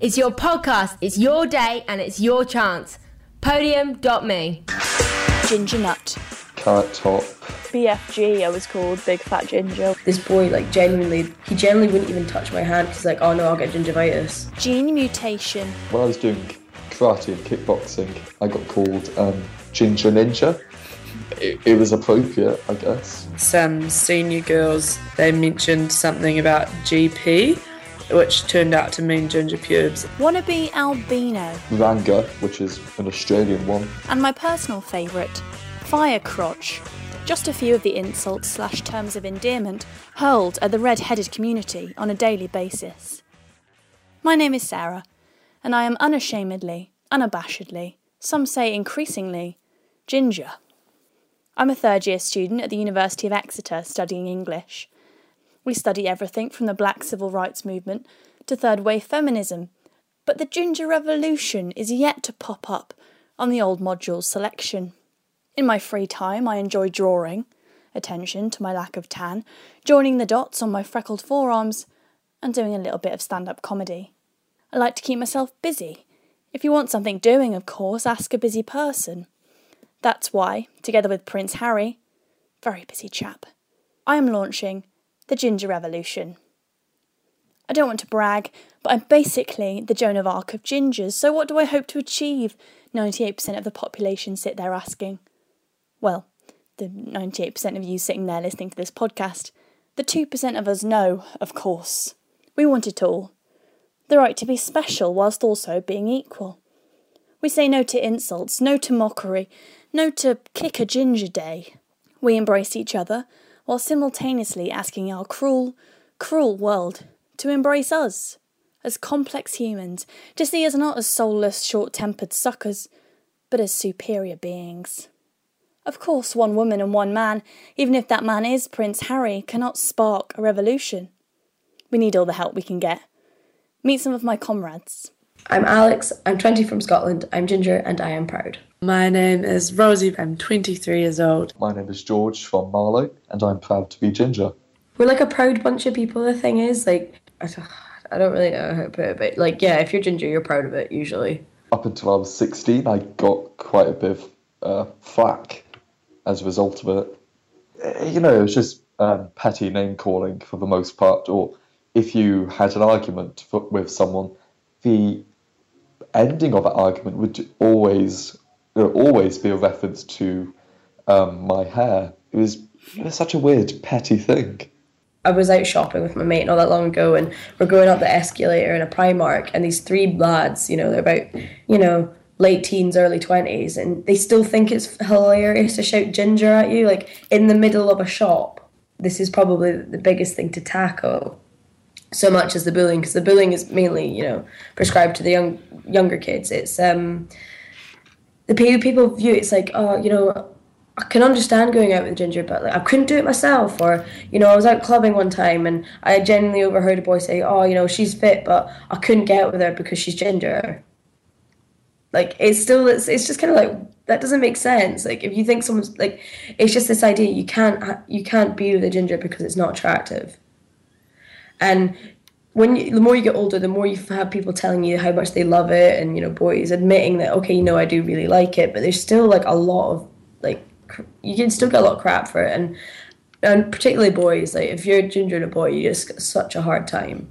It's your podcast, it's your day, and it's your chance. Podium.me. Ginger Nut. Carrot Top. BFG, I was called Big Fat Ginger. This boy, like, genuinely, he generally wouldn't even touch my hand because, like, oh no, I'll get gingivitis. Gene Mutation. When I was doing karate and kickboxing, I got called um, Ginger Ninja. It, it was appropriate, I guess. Some senior girls, they mentioned something about GP, which turned out to mean ginger pubes. Wannabe Albino. Ranga, which is an Australian one. And my personal favourite, Fire Crotch. Just a few of the insults slash terms of endearment hurled at the red headed community on a daily basis. My name is Sarah, and I am unashamedly, unabashedly, some say increasingly, ginger. I'm a third year student at the University of Exeter studying English. We study everything from the black civil rights movement to third wave feminism, but the ginger revolution is yet to pop up on the old module selection. In my free time, I enjoy drawing, attention to my lack of tan, joining the dots on my freckled forearms, and doing a little bit of stand up comedy. I like to keep myself busy. If you want something doing, of course, ask a busy person. That's why, together with Prince Harry, very busy chap, I am launching the Ginger Revolution. I don't want to brag, but I'm basically the Joan of Arc of gingers, so what do I hope to achieve? 98% of the population sit there asking. Well, the 98% of you sitting there listening to this podcast. The 2% of us know, of course. We want it all. The right to be special whilst also being equal. We say no to insults, no to mockery, no to kick a ginger day. We embrace each other while simultaneously asking our cruel, cruel world to embrace us as complex humans, to see us not as soulless, short tempered suckers, but as superior beings. Of course, one woman and one man, even if that man is Prince Harry, cannot spark a revolution. We need all the help we can get. Meet some of my comrades. I'm Alex, I'm 20 from Scotland, I'm ginger, and I am proud. My name is Rosie, I'm 23 years old. My name is George from Marlow, and I'm proud to be ginger. We're like a proud bunch of people, the thing is, like, I don't, I don't really know how to put it, but, like, yeah, if you're ginger, you're proud of it, usually. Up until I was 16, I got quite a bit of uh, flack as a result of it. Uh, You know, it was just um, petty name calling for the most part, or if you had an argument for, with someone, the ending of that argument would always there always be a reference to um, my hair. It was, it was such a weird, petty thing. I was out shopping with my mate not that long ago, and we're going up the escalator in a Primark, and these three lads, you know, they're about, you know, late teens, early 20s, and they still think it's hilarious to shout ginger at you, like in the middle of a shop. This is probably the biggest thing to tackle, so much as the bullying, because the bullying is mainly, you know, prescribed to the young younger kids. It's um, the people view it's like, oh, you know, I can understand going out with ginger, but like I couldn't do it myself. Or you know, I was out clubbing one time and I genuinely overheard a boy say, "Oh, you know, she's fit, but I couldn't get out with her because she's ginger." Like it's still, it's, it's just kind of like that doesn't make sense. Like if you think someone's like, it's just this idea you can't you can't be with a ginger because it's not attractive. And when you, the more you get older, the more you have people telling you how much they love it, and you know, boys admitting that okay, you know, I do really like it, but there's still like a lot of like cr- you can still get a lot of crap for it, and and particularly boys. Like if you're a ginger and a boy, you just get such a hard time,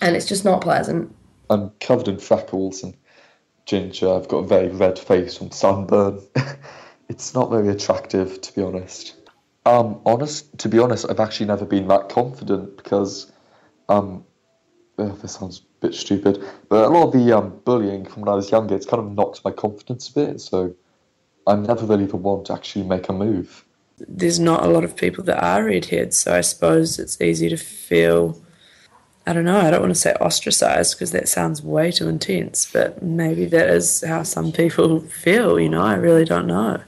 and it's just not pleasant. I'm covered in freckles and ginger. I've got a very red face from sunburn. it's not very attractive, to be honest. Um, honest, to be honest, I've actually never been that confident because, um, this sounds a bit stupid, but a lot of the um, bullying from when I was younger, it's kind of knocked my confidence a bit. So I'm never really the one to actually make a move. There's not a lot of people that are redheads, so I suppose it's easy to feel. I don't know, I don't want to say ostracized because that sounds way too intense, but maybe that is how some people feel, you know, I really don't know.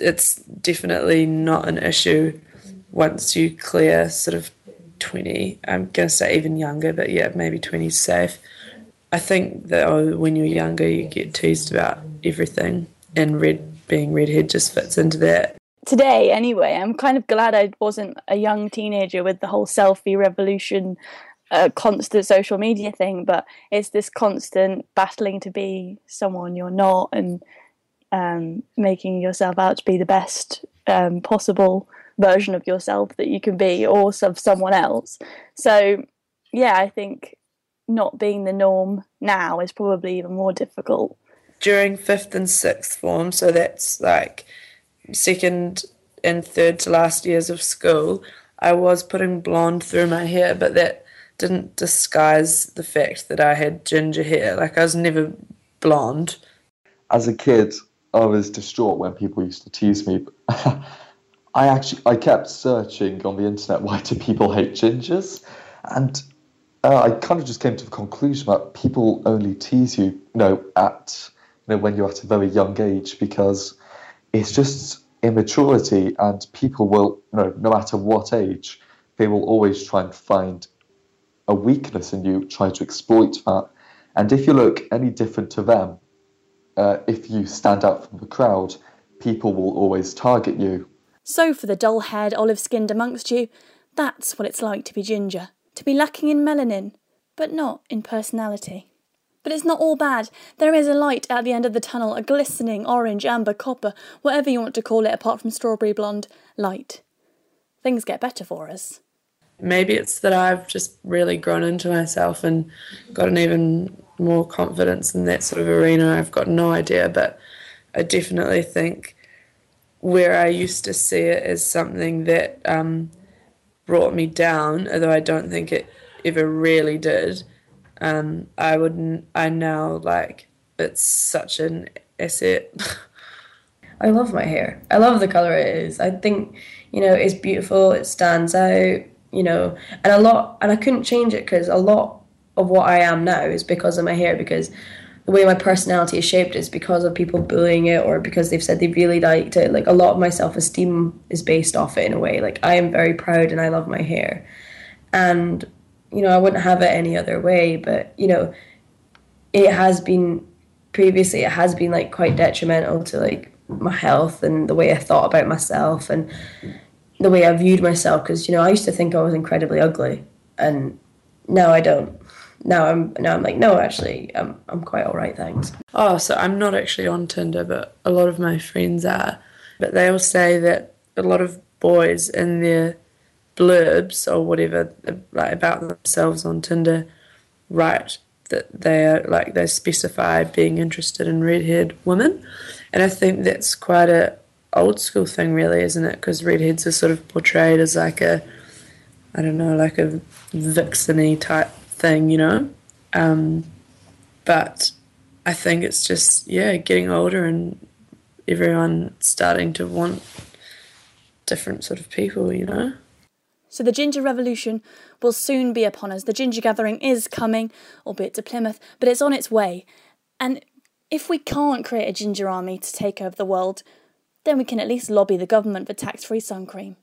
It's definitely not an issue once you clear sort of 20. I'm going to say even younger, but yeah, maybe 20 is safe. I think that oh, when you're younger, you get teased about everything, and red being redhead just fits into that. Today, anyway, I'm kind of glad I wasn't a young teenager with the whole selfie revolution a constant social media thing, but it's this constant battling to be someone you're not and um, making yourself out to be the best um, possible version of yourself that you can be or of someone else. So, yeah, I think not being the norm now is probably even more difficult. During fifth and sixth form, so that's like second and third to last years of school, I was putting blonde through my hair, but that didn't disguise the fact that I had ginger hair. Like I was never blonde. As a kid, I was distraught when people used to tease me. I actually I kept searching on the internet why do people hate gingers, and uh, I kind of just came to the conclusion that people only tease you, you know, at you know when you're at a very young age because it's just immaturity, and people will, you know, no matter what age, they will always try and find a weakness in you, try to exploit that. And if you look any different to them, uh, if you stand out from the crowd, people will always target you. So, for the dull haired, olive skinned amongst you, that's what it's like to be ginger, to be lacking in melanin, but not in personality. But it's not all bad. There is a light at the end of the tunnel, a glistening orange, amber, copper, whatever you want to call it apart from strawberry blonde, light. Things get better for us. Maybe it's that I've just really grown into myself and gotten even more confidence in that sort of arena. I've got no idea, but I definitely think where I used to see it as something that um, brought me down, although I don't think it ever really did. Um, I would I now like it's such an asset. I love my hair. I love the color it is. I think you know it's beautiful. It stands out you know, and a lot, and I couldn't change it because a lot of what I am now is because of my hair, because the way my personality is shaped is because of people bullying it or because they've said they really liked it. Like a lot of my self esteem is based off it in a way. Like I am very proud and I love my hair. And, you know, I wouldn't have it any other way, but, you know, it has been previously, it has been like quite detrimental to like my health and the way I thought about myself and the way I viewed myself because you know I used to think I was incredibly ugly, and now I don't. Now I'm now I'm like no, actually I'm I'm quite all right, thanks. Oh, so I'm not actually on Tinder, but a lot of my friends are. But they all say that a lot of boys in their blurbs or whatever like about themselves on Tinder write that they are like they specify being interested in red-haired women, and I think that's quite a old school thing, really, isn't it? Because redheads are sort of portrayed as like a, I don't know, like a vixeny type thing, you know. Um, but I think it's just yeah, getting older and everyone starting to want different sort of people, you know. So the ginger revolution will soon be upon us. The ginger gathering is coming, albeit to Plymouth, but it's on its way. And if we can't create a ginger army to take over the world, then we can at least lobby the government for tax free sun cream.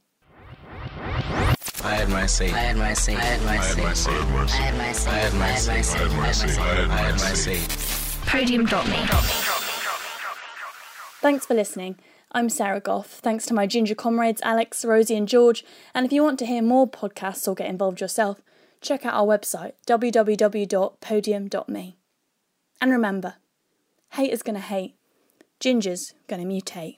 I had my say. I had my say. I had my say. I had my say. I had my say. I had my say. I had my say. Podium.me. Thanks for listening. I'm Sarah Goff. Thanks to my ginger comrades Alex, Rosie, and George. And if you want to hear more podcasts or get involved yourself, check out our website www.podium.me. And remember, hate is going to hate, ginger's going to mutate.